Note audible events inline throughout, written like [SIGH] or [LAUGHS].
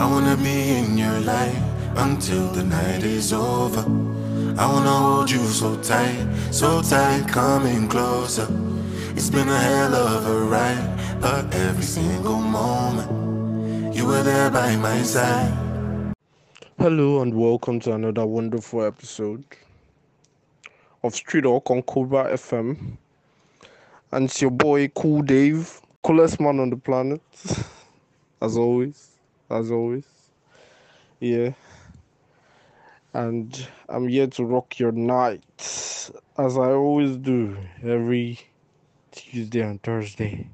I wanna be in your life until the night is over. I wanna hold you so tight, so tight, coming closer. It's been a hell of a ride, but every single moment you were there by my side. Hello and welcome to another wonderful episode of Street Talk on Cobra FM. And it's your boy Cool Dave, coolest man on the planet, [LAUGHS] as always, as always. Yeah. And I'm here to rock your night, as I always do every Tuesday and Thursday.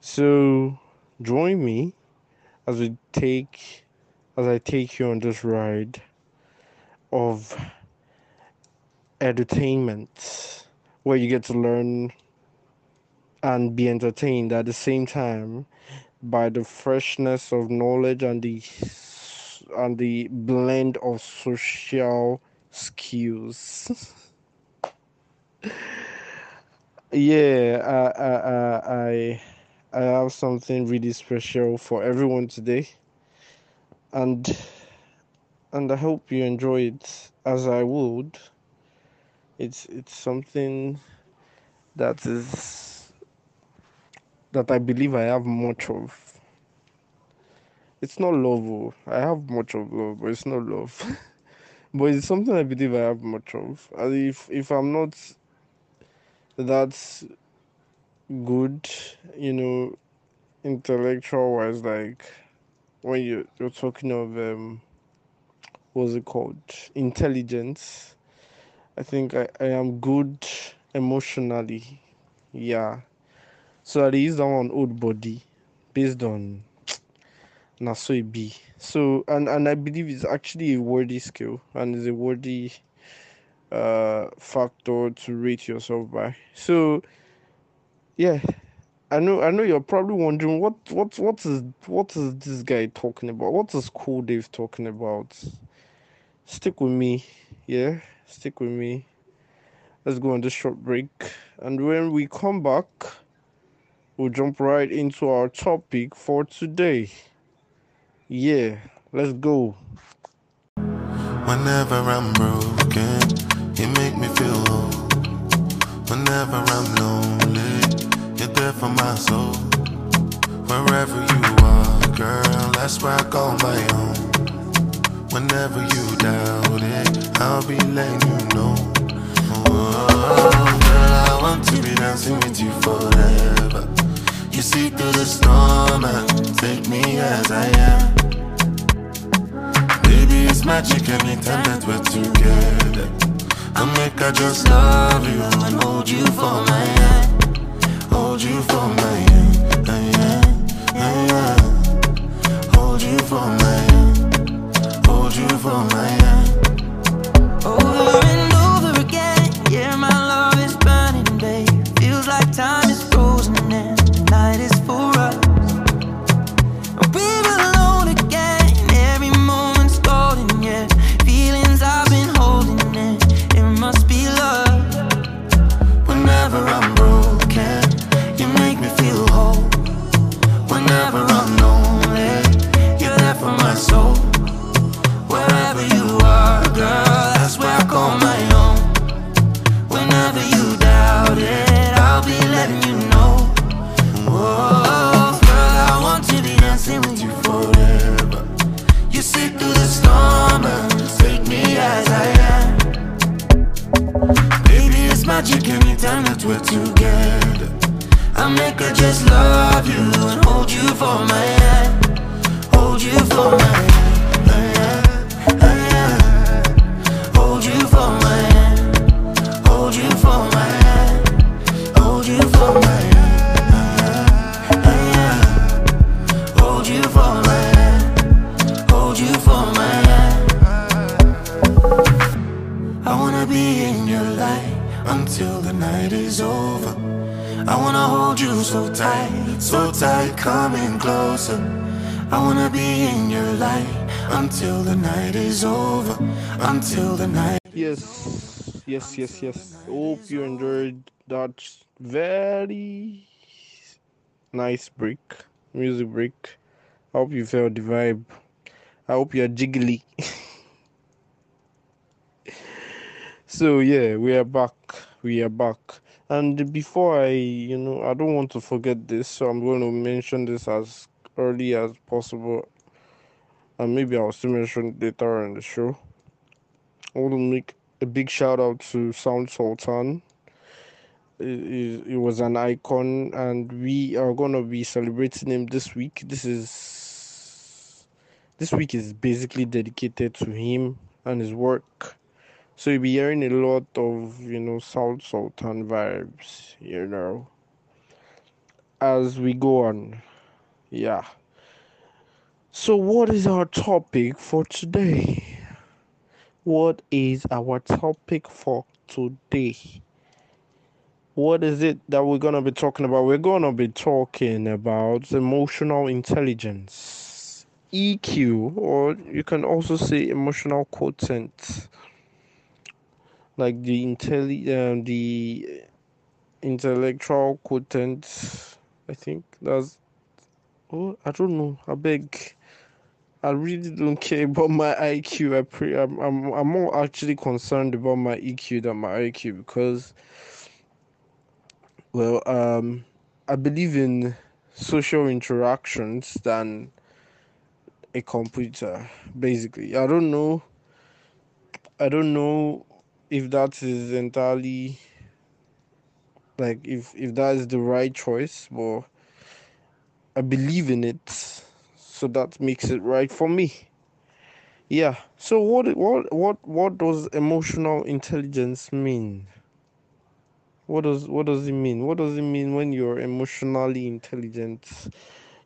So join me as we take as I take you on this ride of entertainment where you get to learn and be entertained at the same time by the freshness of knowledge and the and the blend of social skills. [LAUGHS] yeah, I, I, I, I have something really special for everyone today and and I hope you enjoy it as I would. It's it's something that is that I believe I have much of. It's not love. oh. I have much of love, but it's not love. [LAUGHS] but it's something I believe I have much of. And if if I'm not that good, you know, intellectual wise, like when you you're talking of um what's it called intelligence i think i, I am good emotionally yeah so i use that one old body based on [TSK] na so so and and i believe it's actually a worthy skill and it's a worthy uh factor to rate yourself by so yeah I know I know you're probably wondering what what what is what is this guy talking about? What is Cool Dave talking about? Stick with me, yeah? Stick with me. Let's go on this short break. And when we come back, we'll jump right into our topic for today. Yeah, let's go. Whenever I'm broken, you make me feel whole. Whenever I'm lonely, you're there for my soul. Wherever you are, girl, that's where I call my own. Whenever you doubt it, I'll be letting you know. Oh, girl, I want to be dancing with you forever. You see through the storm and take me as I am. Baby, it's magic anytime that we're together. I make I just love you and hold you for my hand. Hold you for my hand. uh, yeah, uh, yeah. Hold you for my hand. Hold you for my hand. And take me as I am. Baby, it's magic anytime that we're together. I make her just love you and hold you for my hand. Hold you for my hand. Hold you so tight, so tight, coming closer. I wanna be in your light until the night is over, until the night. Yes, yes, yes, yes. Hope you enjoyed that very nice break, music break. I hope you felt the vibe. I hope you're jiggly. [LAUGHS] so yeah, we are back. We are back. And before I, you know, I don't want to forget this, so I'm going to mention this as early as possible. And maybe I'll still mention later in the show. I want to make a big shout out to Sound Sultan. It, it was an icon, and we are gonna be celebrating him this week. This is this week is basically dedicated to him and his work. So you'll be hearing a lot of you know Sound Sultan vibes, you know, as we go on. Yeah. So what is our topic for today? What is our topic for today? What is it that we're going to be talking about? We're going to be talking about emotional intelligence, EQ, or you can also say emotional quotient, like the intelli- um, the intellectual quotient. I think that's. Oh, I don't know. I beg. I really don't care about my IQ. I pre- I'm, I'm I'm more actually concerned about my EQ than my IQ because, well, um, I believe in social interactions than a computer. Basically, I don't know. I don't know if that is entirely like if if that is the right choice, but I believe in it so that makes it right for me. Yeah so what what what what does emotional intelligence mean? What does what does it mean? What does it mean when you're emotionally intelligent?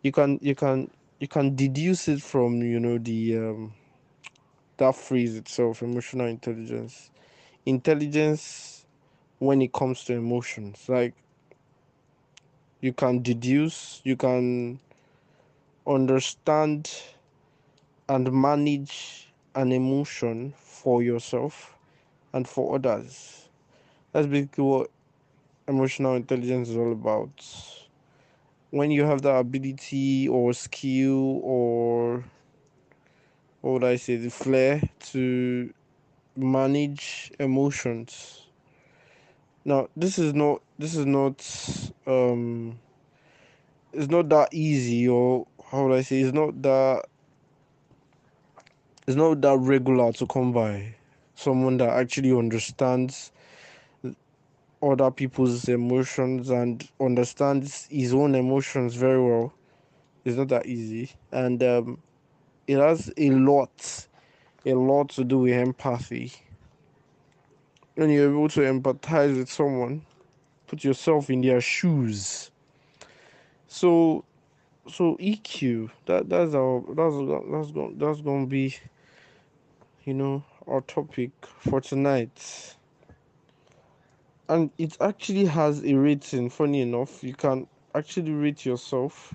You can you can you can deduce it from you know the um that phrase itself emotional intelligence intelligence when it comes to emotions like you can deduce you can understand and manage an emotion for yourself and for others. That's basically what emotional intelligence is all about. When you have the ability or skill or what would I say, the flair to manage emotions. Now, this is not this is not um it's not that easy or how would I say it's not that it's not that regular to come by someone that actually understands other people's emotions and understands his own emotions very well it's not that easy and um, it has a lot a lot to do with empathy. When you're able to empathize with someone put yourself in their shoes. So so EQ that that's our that's that's going that's to be you know our topic for tonight. And it actually has a rating funny enough. You can actually rate yourself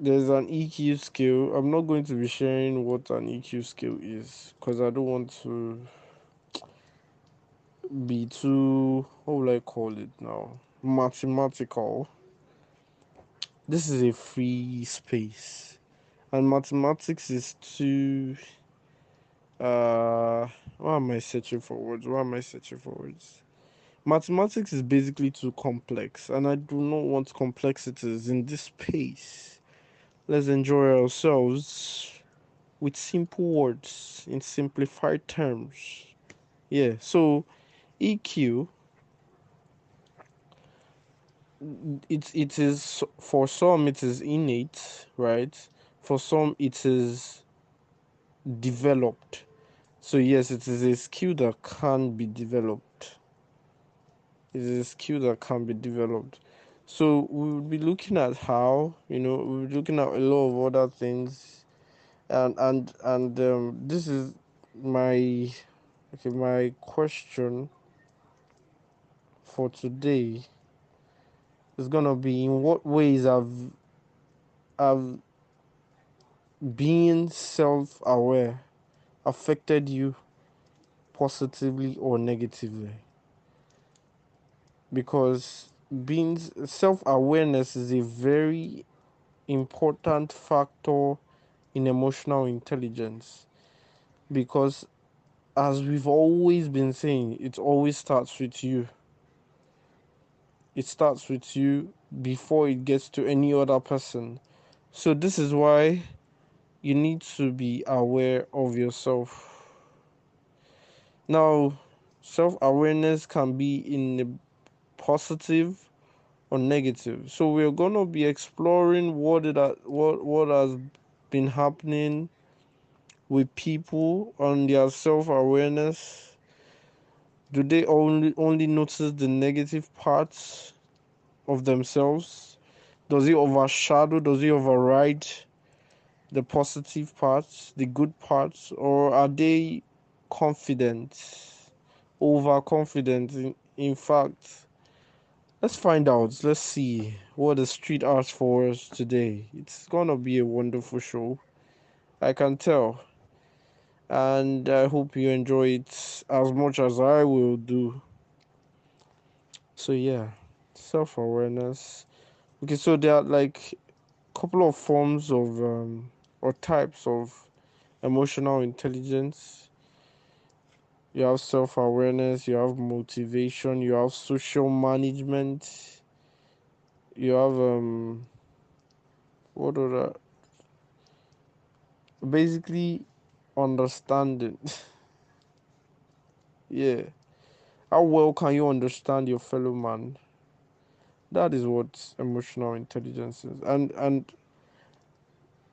there's an EQ scale I'm not going to be sharing what an EQ scale is because I don't want to be too how will I call it now? Mathematical. This is a free space. And mathematics is too uh why am i searching for words? Why am i searching for words? Mathematics is basically too complex and i do not want complexities in this space let's enjoy ourselves with simple words in simplified terms. Yeah so eq it it is for some it is innate right? For some it is developed. So yes it is a skill that can be developed. It is a skill that can be developed so we will be looking at how you know we'll be looking at a lot of other things. And and and um, this is my okay my question for today. Is gonna be in what ways have have being self-aware affected you positively or negatively? Because being self-awareness is a very important factor in emotional intelligence because as we've always been saying it always starts with you. It starts with you before it gets to any other person. So this is why you need to be aware of yourself. Now self-awareness can be in positive or negative. So we're to be exploring what it what what has been happening with people on their self-awareness. Do they only only notice the negative parts of themselves? Does it overshadow does it override the positive parts the good parts or are they confident overconfident? In, in fact let's find out let's see what the street has for us today it's gonna be a wonderful show i can tell and I hope you enjoy it as much as I will do. So yeah, self awareness. Okay, so there are like a couple of forms of um, or types of emotional intelligence. You have self awareness, you have motivation, you have social management, you have um what other basically understanding. [LAUGHS] yeah. How well can you understand your fellow man? That is what emotional intelligence is. And and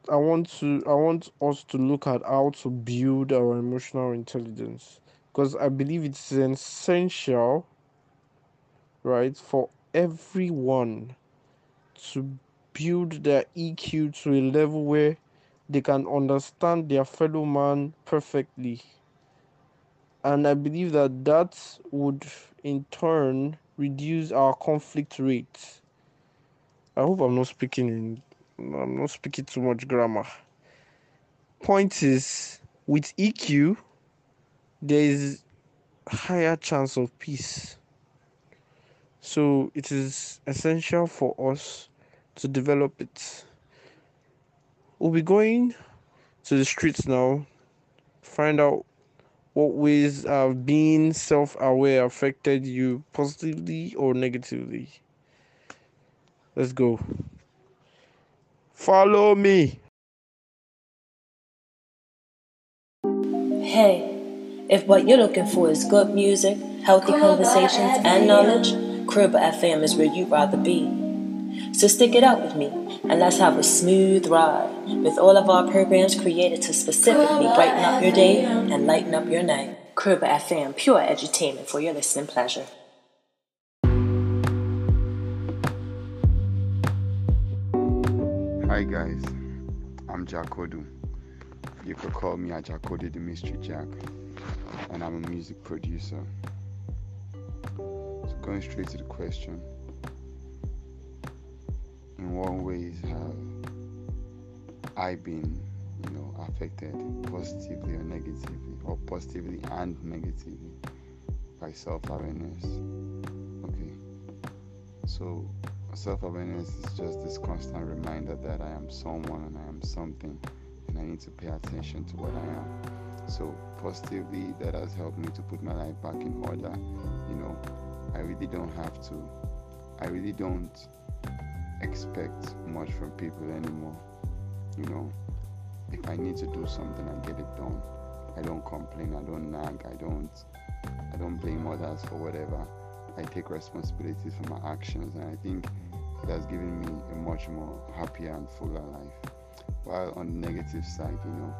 I want to I want us to look at how to build our emotional intelligence because I believe it's essential right for everyone to build their EQ to a level where they can understand their fellow man perfectly. And I believe that that would in turn reduce our conflict rate. I hope I'm not speaking in I'm not speaking too much grammar. Point is with EQ there is higher chance of peace. So it is essential for us to develop it. We'll be going to the streets now, find out what ways have being self aware affected you positively or negatively. Let's go. Follow me. Hey, if what you're looking for is good music, healthy conversations, and knowledge, Kruba FM is where you'd rather be. So stick it out with me and let's have a smooth ride with all of our programs created to specifically brighten up your day and lighten up your night. Kruba FM, pure edutainment for your listening pleasure. Hi guys, I'm Jack Jakodu. You could call me Ajakodi the Mystery Jack, and I'm a music producer. So going straight to the question in what ways have I been, you know, affected positively or negatively, or positively and negatively by self-awareness? Okay, so self-awareness is just this constant reminder that I am someone and I am something, and I need to pay attention to what I am. So positively, that has helped me to put my life back in order. You know, I really don't have to. I really don't expect much from people anymore. You know, if I need to do something, I get it done. I don't complain, I don't nag, I don't I don't blame others for whatever. I take responsibility for my actions and I think it has given me a much more happier and fuller life. While on the negative side, you know,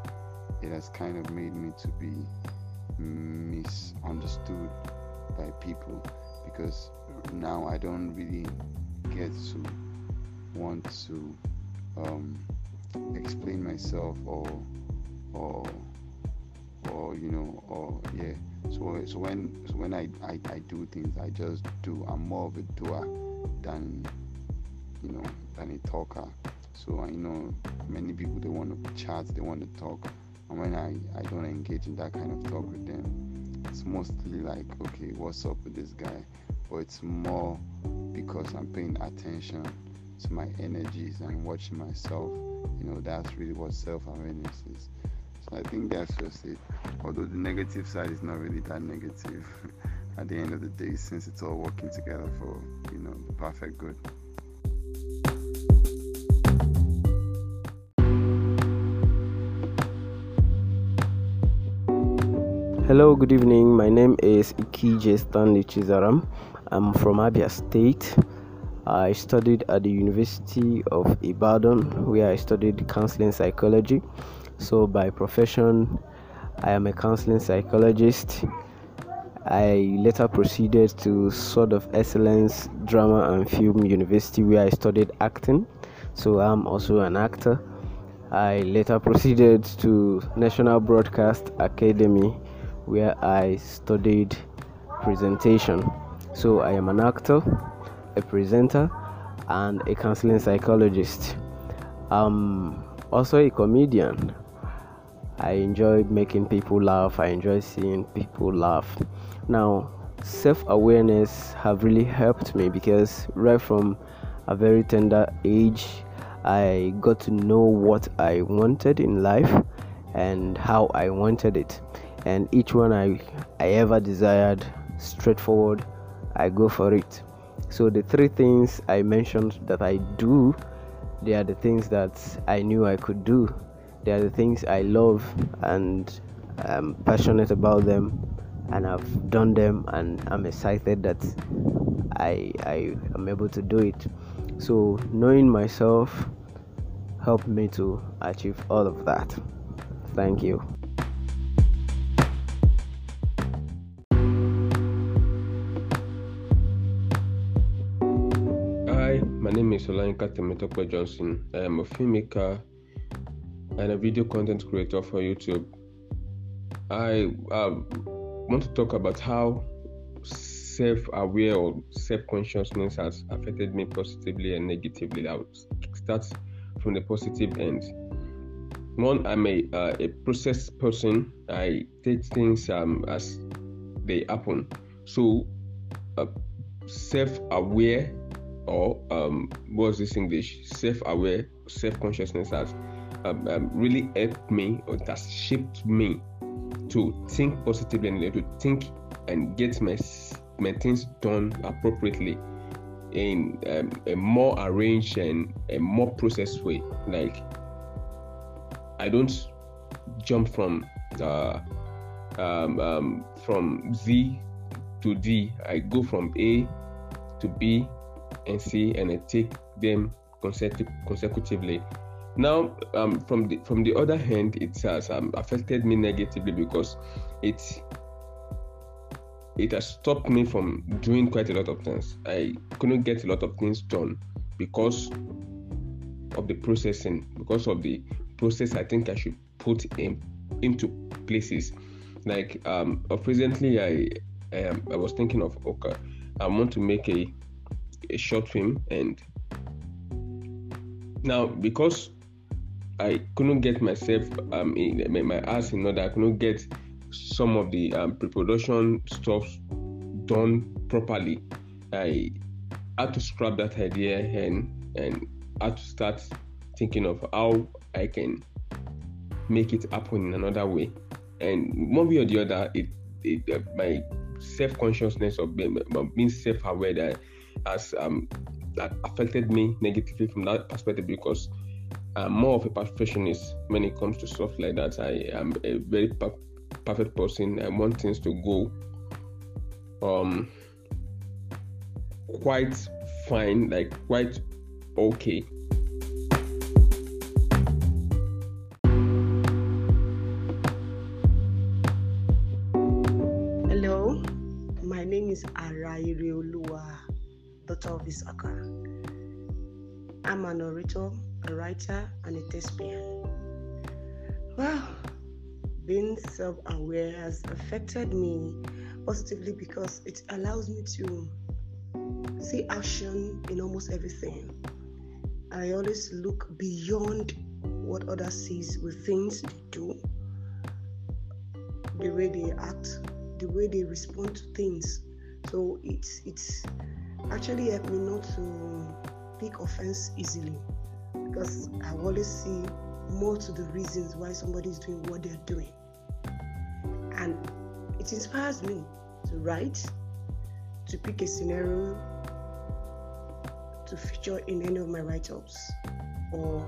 it has kind of made me to be misunderstood by people because now I don't really get to want to um, explain myself or or or you know or yeah. So so when so when I, I I do things I just do. I'm more of a doer than you know than a talker. So you know many people they want to chat they want to talk and when I I don't engage in that kind of talk with them it's mostly like okay what's up with this guy but it's more because I'm paying attention to my energies and watching myself. You know, that's really what self-awareness is. So I think that's just it. Although the negative side is not really that negative [LAUGHS] at the end of the day, since it's all working together for you know the perfect good. Hello, good evening. My name is Ikije Stanley Chizaram. I'm from Abia State. I studied at the University of Ibadan where I studied counseling psychology. So, by profession, I am a counseling psychologist. I later proceeded to Sword of Excellence Drama and Film University where I studied acting. So, I'm also an actor. I later proceeded to National Broadcast Academy where I studied presentation. So I am an actor, a presenter, and a counseling psychologist. I'm also a comedian. I enjoy making people laugh. I enjoy seeing people laugh. Now, self-awareness have really helped me because right from a very tender age, I got to know what I wanted in life and how I wanted it and each one I, I ever desired straightforward I go for it. So the three things I mentioned that I do they are the things that I knew I could do. They are the things I love and I'm passionate about them and I've done them and I'm excited that I I am able to do it. So knowing myself helped me to achieve all of that. Thank you name is Olayinka Temitope Johnson. I am a filmmaker and a video content creator for YouTube. I uh, want to talk about how self-aware or self-consciousness has affected me positively and negatively. I will start from the positive end. One, I'm a uh, a process person. I take things um, as they happen. So, uh, self-aware or um, what's this English? Self-aware, self-consciousness has um, um, really helped me, or has shaped me to think positively and to think and get my my things done appropriately in um, a more arranged and a more processed way. Like I don't jump from uh, um, um, from Z to D. I go from A to B and C and I take them consecutively. Now, um, from the from the other hand, it has um, affected me negatively because it it has stopped me from doing quite a lot of things. I couldn't get a lot of things done because of the processing, because of the process I think I should put in into places. Like um, recently, I I, I was thinking of okay, I want to make a a short film and now because I couldn't get myself um in my ass in order, I couldn't get some of the um, pre-production stuff done properly. I had to scrap that idea and and had to start thinking of how I can make it happen in another way. And one way or the other, it, it uh, my self consciousness of being, being self aware that has um, that affected me negatively from that perspective because I'm more of a perfectionist when it comes to stuff like that. I am a very per- perfect person. I want things to go um quite fine, like quite okay. A writer, and a thespian. Well, being self aware has affected me positively because it allows me to see action in almost everything. I always look beyond what others sees with things they do, the way they act, the way they respond to things. So it's it's actually helped me not to take offense easily because I always see more to the reasons why somebody is doing what they're doing. And it inspires me to write, to pick a scenario to feature in any of my write ups or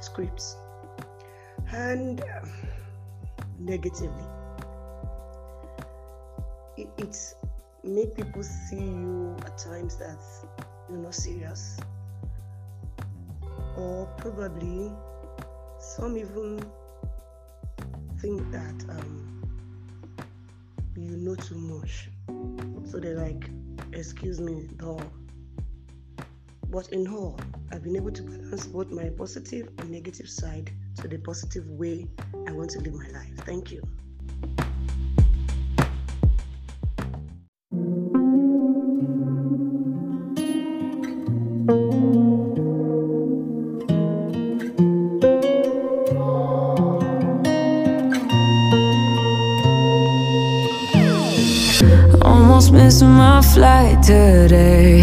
scripts. And uh, negatively, it, it's make people see you at times that you're not serious or probably some even think that um, you know too much. So they're like excuse me dog but in all i've been able to balance both my positive and negative side to the positive way i want to live my life. Thank you missing my flight today.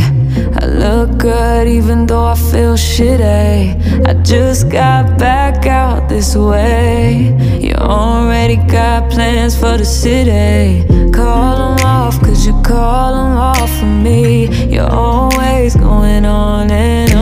I look good even though I feel shitty. I just got back out this way. You already got plans for the city. Call them off, cause you call them off for me. You're always going on and on.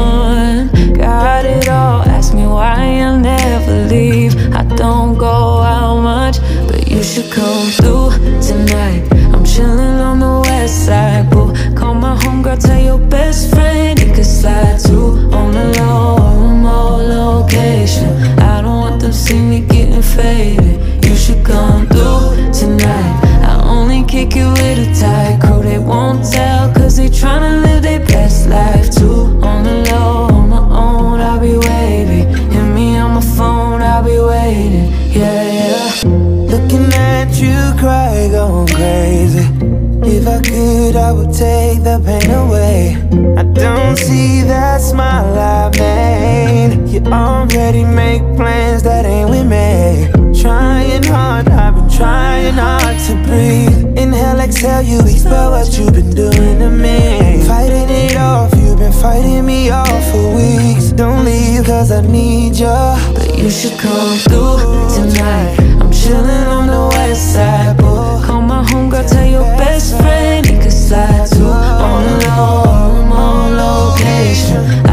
Faded. You should come through tonight. I only kick it with a tight crew. They won't tell, cause they tryna live their best life too. On the low, on my own, I'll be waiting. Hit me on my phone, I'll be waiting. Yeah, yeah. Looking at you cry, going crazy. If I could, I would take the pain away. I don't see that smile I made. You already make plans that Exhale, you expel what you've been doing to me. Fighting it off, you've been fighting me off for weeks. Don't leave, cause I need ya. But you should come through tonight. I'm chilling on the west side, boo. Call my homegirl, tell your best friend he could slide too. On low, remote location.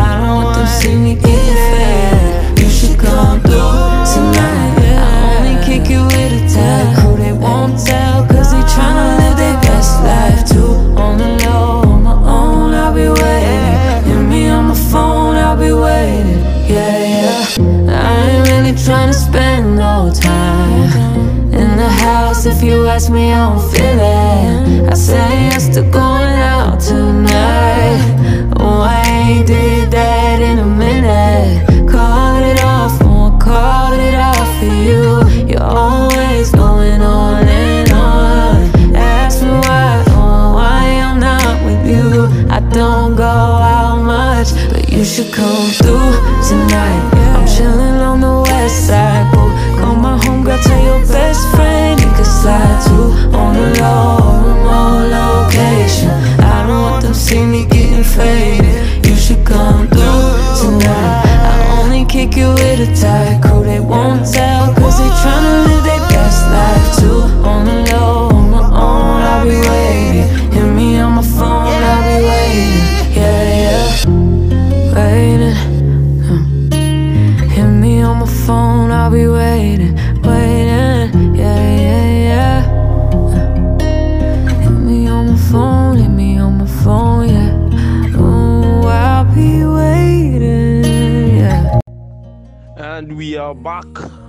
Are back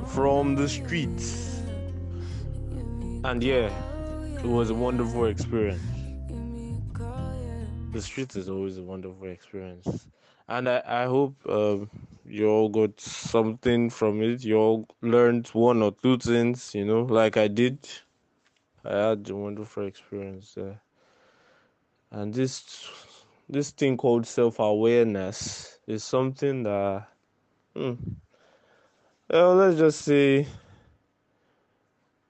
from the streets. And yeah, it was a wonderful experience. The streets is always a wonderful experience. And I, I hope um, you all got something from it. You all learned one or two things, you know, like I did. I had a wonderful experience there. And this this thing called self awareness is something that hmm, well, let's just say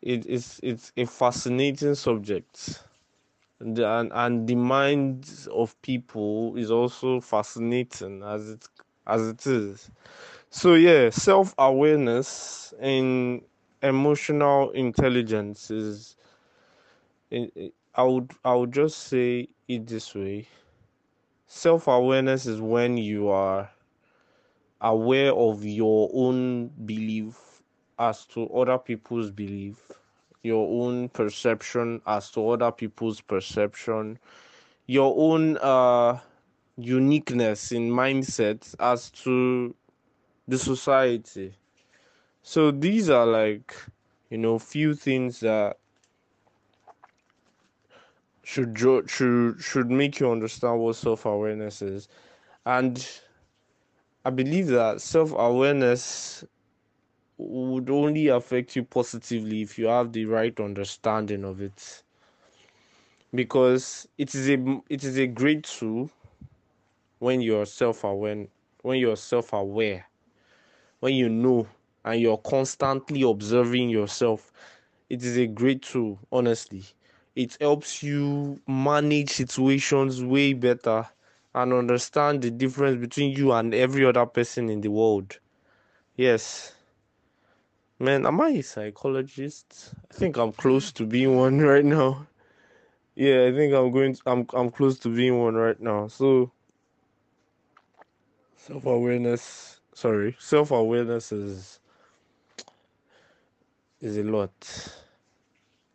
it is it's a fascinating subject. the, and, and the minds of people is also fascinating as it as it is so yeah self-awareness and emotional intelligence is i would i would just say it this way self-awareness is when you are aware of your own belief as to other people's belief your own perception as to other people's perception, your own uh, uniqueness in mindset as to the society. So these are like, you know, few things that should should should make you understand what self awareness is, and I believe that self awareness would only affect you positively if you have the right understanding of it. Because it is a it is a great tool when you're self-aware when you're self-aware when you know and you're constantly observing yourself. It is a great tool honestly. It helps you manage situations way better and understand the difference between you and every other person in the world yes Man, am I a psychologist? I think I'm close to being one [LAUGHS] right now. Yeah, I think I'm going to, I'm I'm close to being one right now. So self-awareness, sorry, self-awareness is is a lot.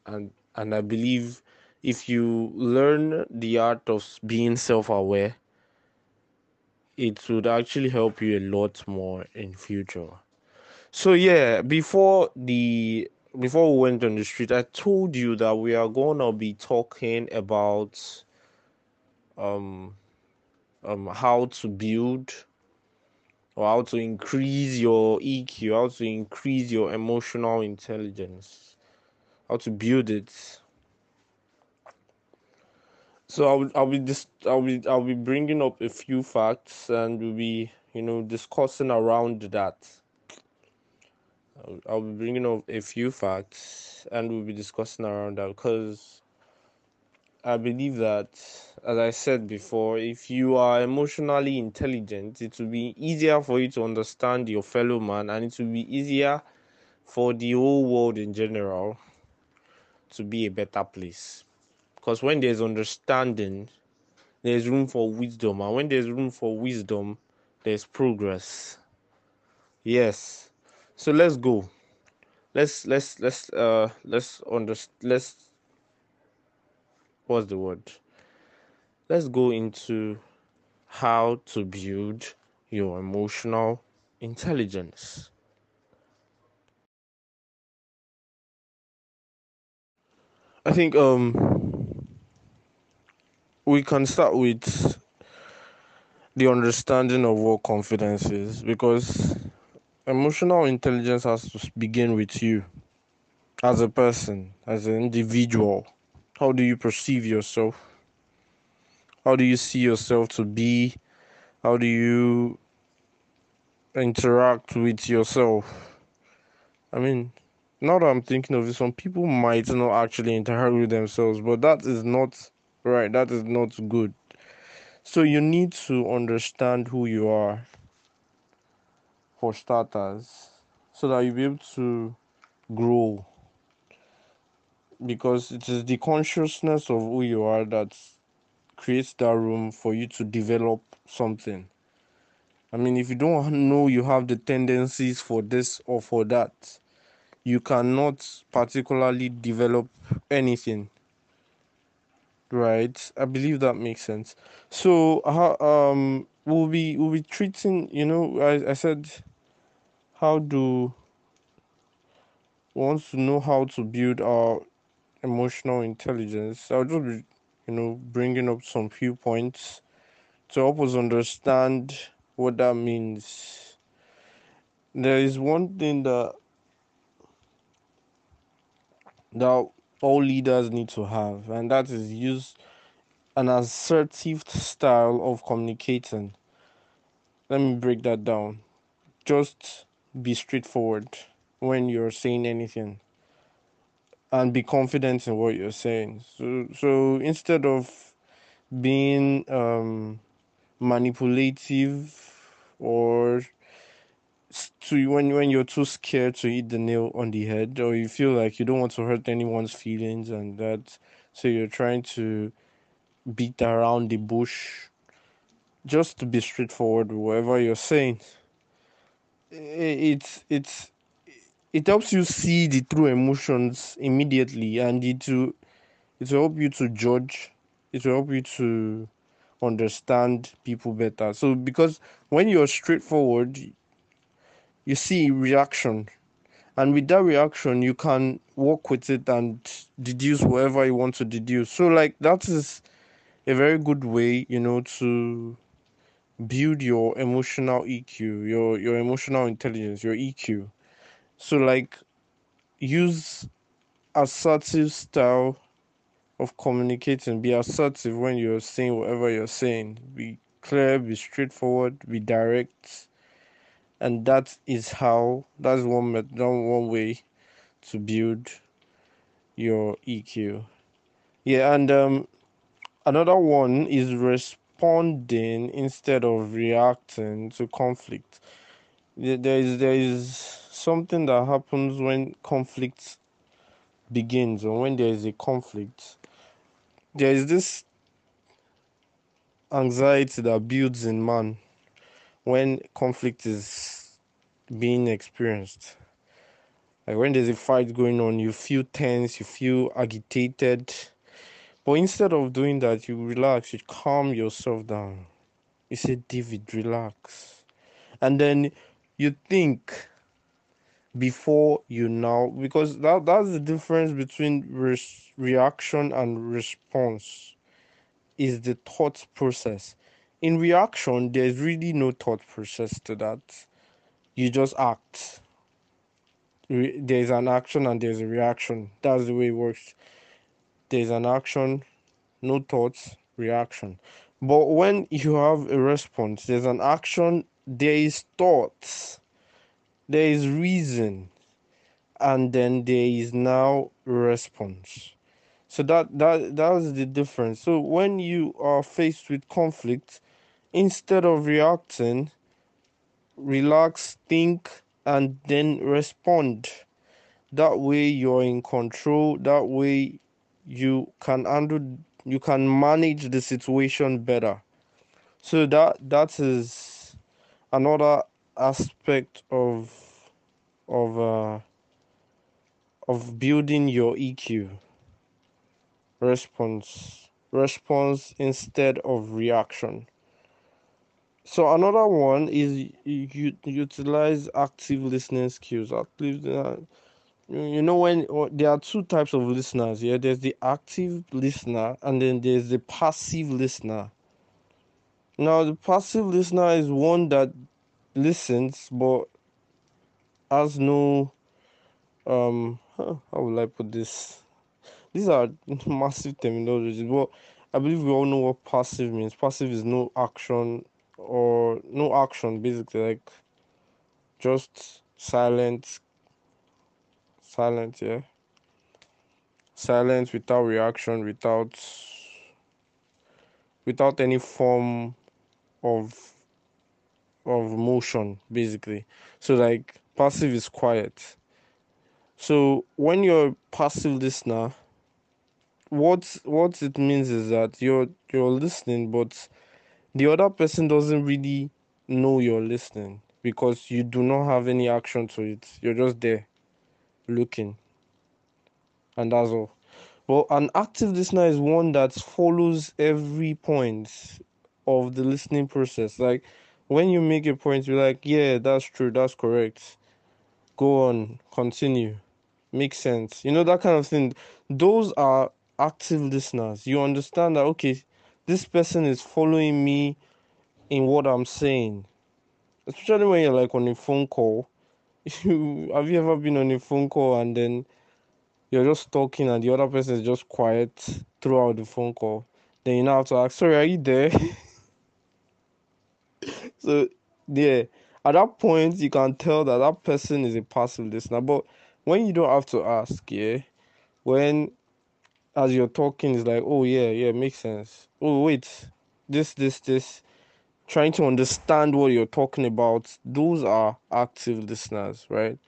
And and I believe if you learn the art of being self-aware, it would actually help you a lot more in future. So yeah, before the before we went on the street, I told you that we are gonna be talking about um um how to build or how to increase your EQ, how to increase your emotional intelligence, how to build it. So I'll I'll be just I'll be I'll be bringing up a few facts and we'll be you know discussing around that. I'll be bringing up a few facts and we'll be discussing around that because I believe that, as I said before, if you are emotionally intelligent, it will be easier for you to understand your fellow man and it will be easier for the whole world in general to be a better place. Because when there's understanding, there's room for wisdom, and when there's room for wisdom, there's progress. Yes. So let's go. Let's let's let's uh let's understand let's what's the word? Let's go into how to build your emotional intelligence. I think um we can start with the understanding of what confidence is because emotional intelligence has to begin with you as a person, as an individual. How do you perceive yourself? How do you see yourself to be? How do you interact with yourself? I mean, now that I'm thinking of it, some people might not actually interact with themselves, but that is not right. That is not good. So you need to understand who you are for starters so that you'll be able to grow because it is the consciousness of who you are that creates that room for you to develop something. I mean, if you don't know you have the tendencies for this or for that, you cannot particularly develop anything. Right? I believe that makes sense. So, how um, we'll be we'll be treating. You know, I I said how do wants to know how to build our emotional intelligence i'll just be you know bringing up some few points to help us understand what that means there is one thing that that all leaders need to have and that is use an assertive style of communicating let me break that down just be straightforward when you're saying anything. and be confident in what you're saying. So so instead of being um, manipulative or to when when you're too scared to hit the nail on the head or you feel like you don't want to hurt anyone's feelings and that so you're trying to beat around the bush just to be straightforward with whatever you're saying. It's it's it helps you see the true emotions immediately and it will it will help you to judge it will help you to understand people better. So because when you're straightforward you see reaction. And with that reaction you can work with it and deduce whatever you want to deduce. So like that is a very good way you know to build your emotional eq your your emotional intelligence your eq so like use assertive style of communicating. Be assertive when you're saying whatever you're saying. Be clear be straightforward be direct and that is how that's one method one way to build your eq yeah and um another one is responding instead of reacting to conflict. There is there is something that happens when conflict begins or when there is a conflict. There is this anxiety that builds in man when conflict is being experienced. Like when there's a fight going on, you feel tense, you feel agitated. But instead of doing that, you relax, you calm yourself down. You say, David, relax. And then you think before you now, because that, that's the difference between res- reaction and response, is the thought process in reaction, there's really no thought process to that. You just act. Re- there's an action and there's a reaction. That's the way it works. There's an action, no thoughts, reaction. But when you have a response, there's an action, there is thoughts, there is reason, and then there is now response. So that that that's the difference. So when you are faced with conflict, Instead of reacting, relax, think, and then respond. That way you're in control. That way you can handle, you can manage the situation better. So that that is another aspect of of uh, of building your EQ. Response response instead of reaction. So another one is you utilize active listening skills. Active, uh, you know when there are two types of listeners. Yeah, there's the active listener and then there's the passive listener. Now the passive listener is one that listens but has no um how will I put this? These are [LAUGHS] massive terminologies, but I believe we all know what passive means. Passive is no action or no action basically like just silent silent yeah. Silence without reaction without without any form of of motion basically. So like passive is quiet. So when you're passive listener what what it means is that you're you're listening but the other person doesn't really know you're listening because you do not have any action to it. You're just there looking. And that's all. Well, an active listener is one that follows every point of the listening process. Like when you make a point, you're like, yeah, that's true, that's correct. Go on, continue. Makes sense. You know, that kind of thing. Those are active listeners. You understand that, okay, this person is following me in what I'm saying. Especially when you're like on a phone call. [LAUGHS] Have you ever been on a phone call and then you're just talking and the other person is just quiet throughout the phone call? Then you now have to ask, sorry, are you there? [LAUGHS] so yeah, at that point you can tell that that person is a passive listener. But when you don't have to ask, yeah, when as you're talking it's like oh yeah yeah makes sense. Oh wait this this this. Trying to understand what you're talking about those are active listeners right?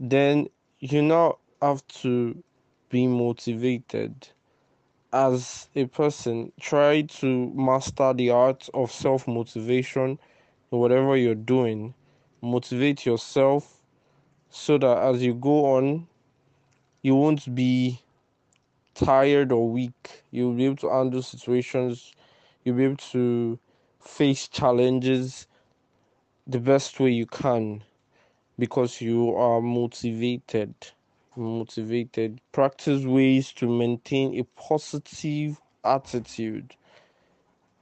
Then you now have to be motivated as a person. Try to master the art of self motivation in whatever you're doing. Motivate yourself so that as you go on you won't be tired or weak. You'll be able to handle situations. You'll be able to face challenges the best way you can because you are motivated. Motivated. Practice ways to maintain a positive attitude.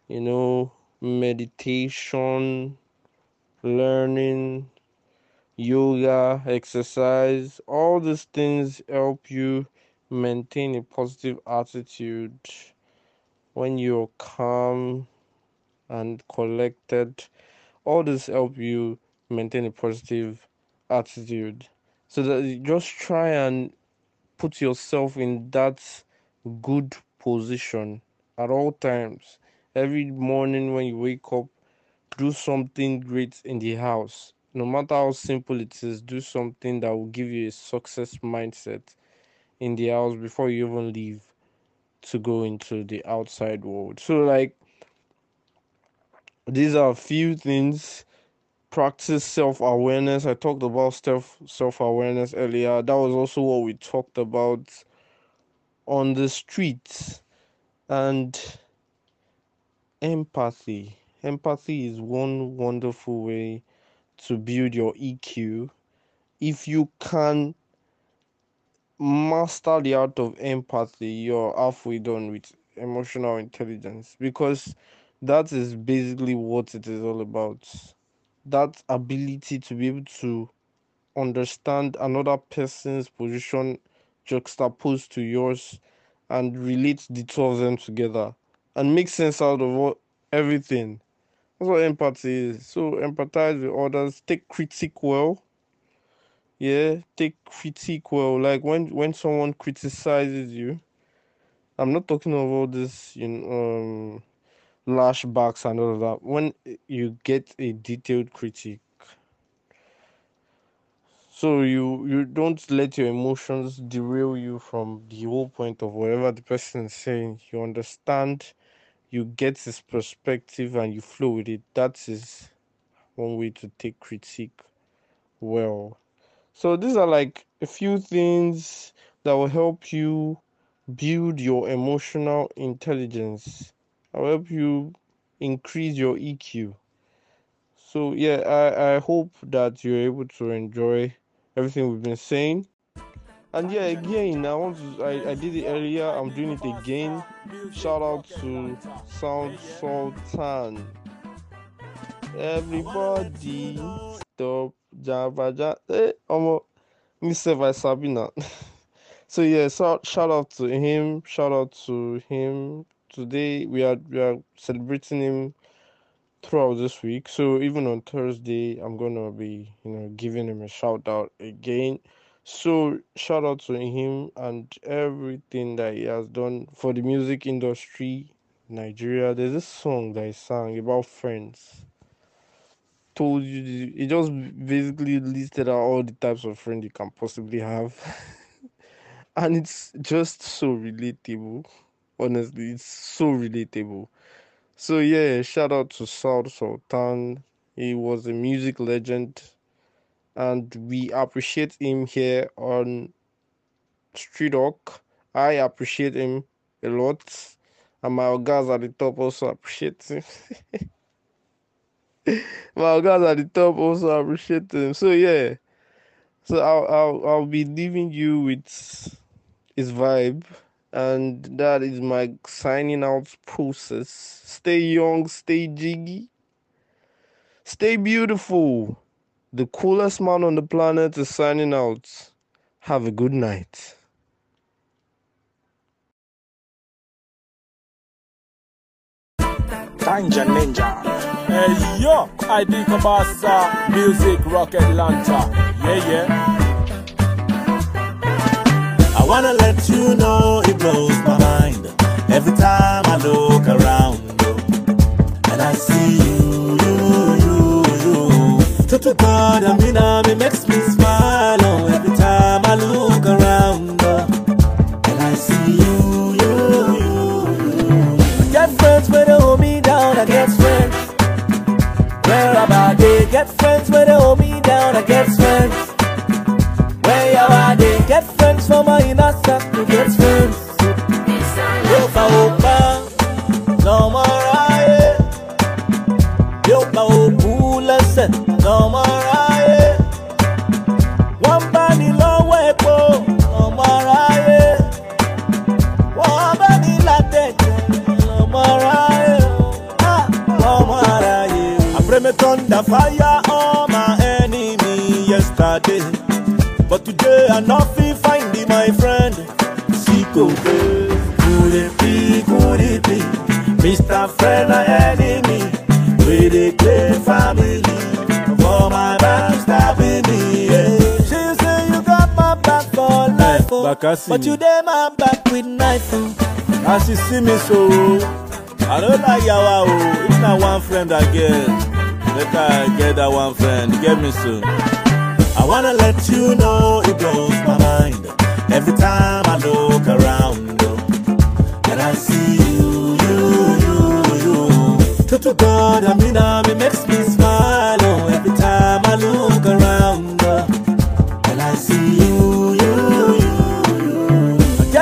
You know, meditation, learning, yoga, exercise, all these things help you maintain a positive attitude when you're calm and collected. All this help you maintain a positive attitude. So that you just try and put yourself in that good position at all times. Every morning when you wake up, do something great in the house no matter how simple it is, do something that will give you a success mindset in the house before you even leave to go into the outside world. So, like, these are a few things. Practice self awareness. I talked about self self awareness earlier. That was also what we talked about on the streets and empathy. Empathy is one wonderful way to build your EQ, if you can master the art of empathy, you're halfway done with emotional intelligence because that is basically what it is all about. That ability to be able to understand another person's position juxtaposed to yours and relate the two of them together and make sense out of everything that's what empathy is. So empathize with others. Take critique well. Yeah, take critique well. Like when when someone criticizes you, I'm not talking about all this, you know, um, lashbacks and all of that. When you get a detailed critique, so you you don't let your emotions derail you from the whole point of whatever the person is saying. You understand you get his perspective and you flow with it. That is one way to take critique well. So these are like a few things that will help you build your emotional intelligence. I'll help you increase your EQ. So yeah, I, I hope that you're able to enjoy everything we've been saying. And yeah, again, I want to. I, I did it earlier. I'm doing it again. Shout out to Sound Sultan. Everybody, stop Java. Hey, eh, almost Mr. by Sabina. [LAUGHS] so yeah, so, shout out to him. Shout out to him. Today we are we are celebrating him throughout this week. So even on Thursday, I'm gonna be you know giving him a shout out again. So shout out to him and everything that he has done for the music industry, Nigeria. There's this song that he sang about friends. Told you it just basically listed out all the types of friends you can possibly have. [LAUGHS] and it's just so relatable. Honestly, it's so relatable. So yeah, shout out to Sound Sultan. He was a music legend and we appreciate him here on Street Talk. I appreciate him a lot, and my guys at the top also appreciate him. [LAUGHS] my guys at the top also appreciate them. So yeah, so I'll I'll I'll be leaving you with his vibe, and that is my signing out process. Stay young, stay jiggy, stay beautiful. The coolest man on the planet is signing out. Have a good night. Tanja Ninja. Hey yo, I think about music rocket Atlanta. Yeah, yeah. I wanna wanna let you know it blows my mind every time I look around. And I see you, you, you, you. To to God, I mean, I mean, makes me life, oh. but you dey my back with knife. Oh. As you see me so, I don't like yawa oh. If not one friend I get, let I get that one friend. Get me soon. I wanna let you know it blows my mind every time I look around.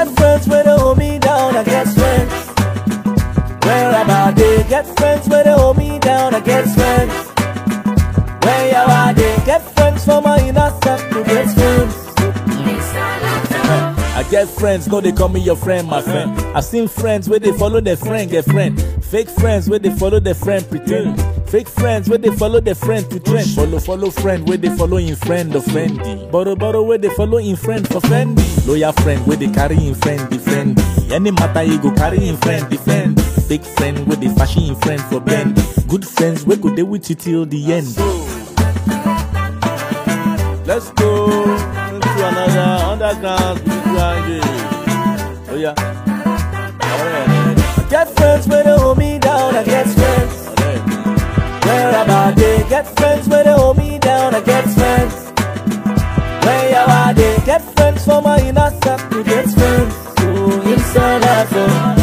Get friends where they hold me down. I get friends. Where about they get friends where they hold me down? I get friends. Where you are, they get friends for my inner circle, get friends. I get friends, no they call me your friend, my friend. I seen friends where they follow their friend, get friend. Fake friends where they follow their friend, pretend. Fake friends where they follow their friend to trend. Follow, follow friend where they follow in friend or friendy. Borrow, borrow where they follow in friend for friendy. Loyal friend where they carry in friend, defend. Any matter you go carry in friend, defend. Fake friend where they fashion in friend for bend. Good friends where go they with you till the end. Let's go into another underground spiritual. Oh yeah. Alright. I get friends where am I they Get friends where they hold me down. I get friends. Where am I they Get friends for my inner circle. Get friends. Oh, inside out.